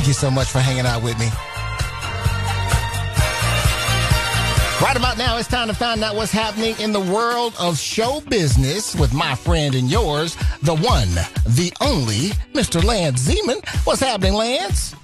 Thank you so much for hanging out with me. Right about now, it's time to find out what's happening in the world of show business with my friend and yours, the one, the only, Mr. Lance Zeman. What's happening, Lance?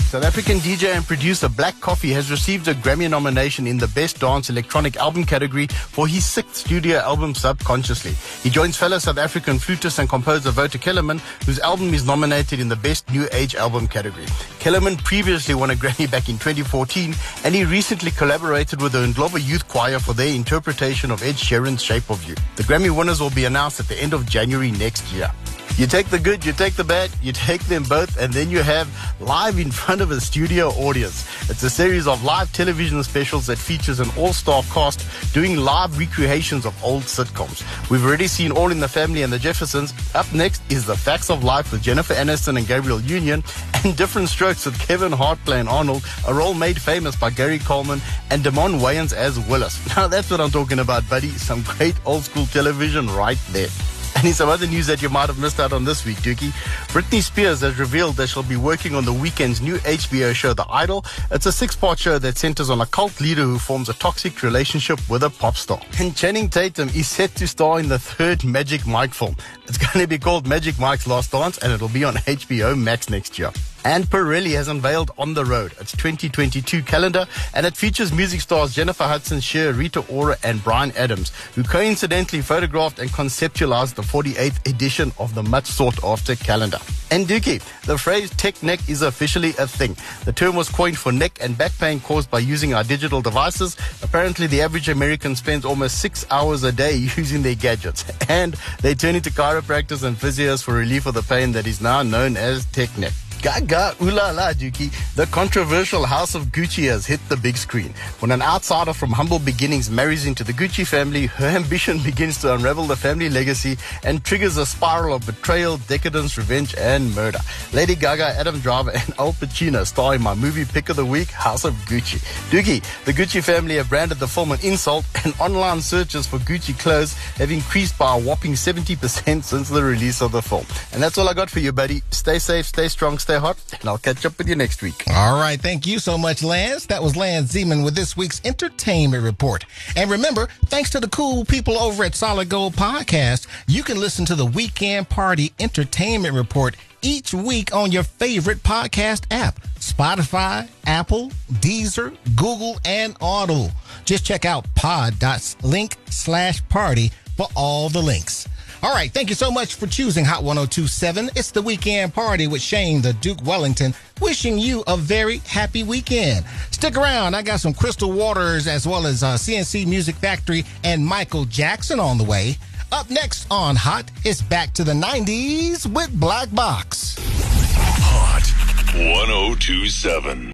South African DJ and producer Black Coffee has received a Grammy nomination in the Best Dance Electronic Album category for his sixth studio album Subconsciously. He joins fellow South African flutist and composer Wouter Kellerman, whose album is nominated in the Best New Age Album category. Kellerman previously won a Grammy back in 2014, and he recently collaborated with the Ndlovu Youth Choir for their interpretation of Ed Sheeran's Shape of You. The Grammy winners will be announced at the end of January next year. You take the good, you take the bad, you take them both, and then you have live in front of a studio audience. It's a series of live television specials that features an all-star cast doing live recreations of old sitcoms. We've already seen All in the Family and the Jeffersons. Up next is The Facts of Life with Jennifer Aniston and Gabrielle Union, and Diff'rent Strokes with Kevin Hart playing Arnold, a role made famous by Gary Coleman and Damon Wayans as Willis. Now that's what I'm talking about, buddy. Some great old school television right there. And some other news that you might have missed out on this week, Dookie, Britney Spears has revealed that she'll be working on the Weeknd's new HBO show, The Idol. It's a six-part show that centers on a cult leader who forms a toxic relationship with a pop star. And Channing Tatum is set to star in the third Magic Mike film. It's going to be called Magic Mike's Last Dance, and it'll be on HBO Max next year and Pirelli has unveiled On the Road, its 2022 calendar, and it features music stars Jennifer Hudson, Cher, Rita Ora, and Bryan Adams, who coincidentally photographed and conceptualized the 48th edition of the much sought after calendar. And Dookie, the phrase tech neck is officially a thing. The term was coined for neck and back pain caused by using our digital devices. Apparently, the average American spends almost six hours a day using their gadgets, and they turn into chiropractors and physios for relief of the pain that is now known as tech neck. Gaga, ooh la Dookie. The controversial House of Gucci has hit the big screen. When an outsider from humble beginnings marries into the Gucci family, her ambition begins to unravel the family legacy and triggers a spiral of betrayal, decadence, revenge, and murder. Lady Gaga, Adam Driver, and Al Pacino star in my movie pick of the week, House of Gucci. Doogie, the Gucci family have branded the film an insult, and online searches for Gucci clothes have increased by a whopping 70% since the release of the film. And that's all I got for you, buddy. Stay safe, stay strong, stay hot, and I'll catch up with you next week. All right. Thank you so much, Lance. That was Lance Zeman with this week's entertainment report. And remember, thanks to the cool people over at Solid Gold Podcast, you can listen to the Weekend Party Entertainment Report each week on your favorite podcast app Spotify, Apple, Deezer, Google, and Audible. Just check out pod.link slash party for all the links. All right. Thank you so much for choosing Hot 1027. It's the weekend party with Shane, the Duke Wellington, wishing you a very happy weekend. Stick around. I got some Crystal Waters as well as uh, C+C Music Factory and Michael Jackson on the way. Up next on Hot, it's back to the 90s with Black Box. Hot 1027.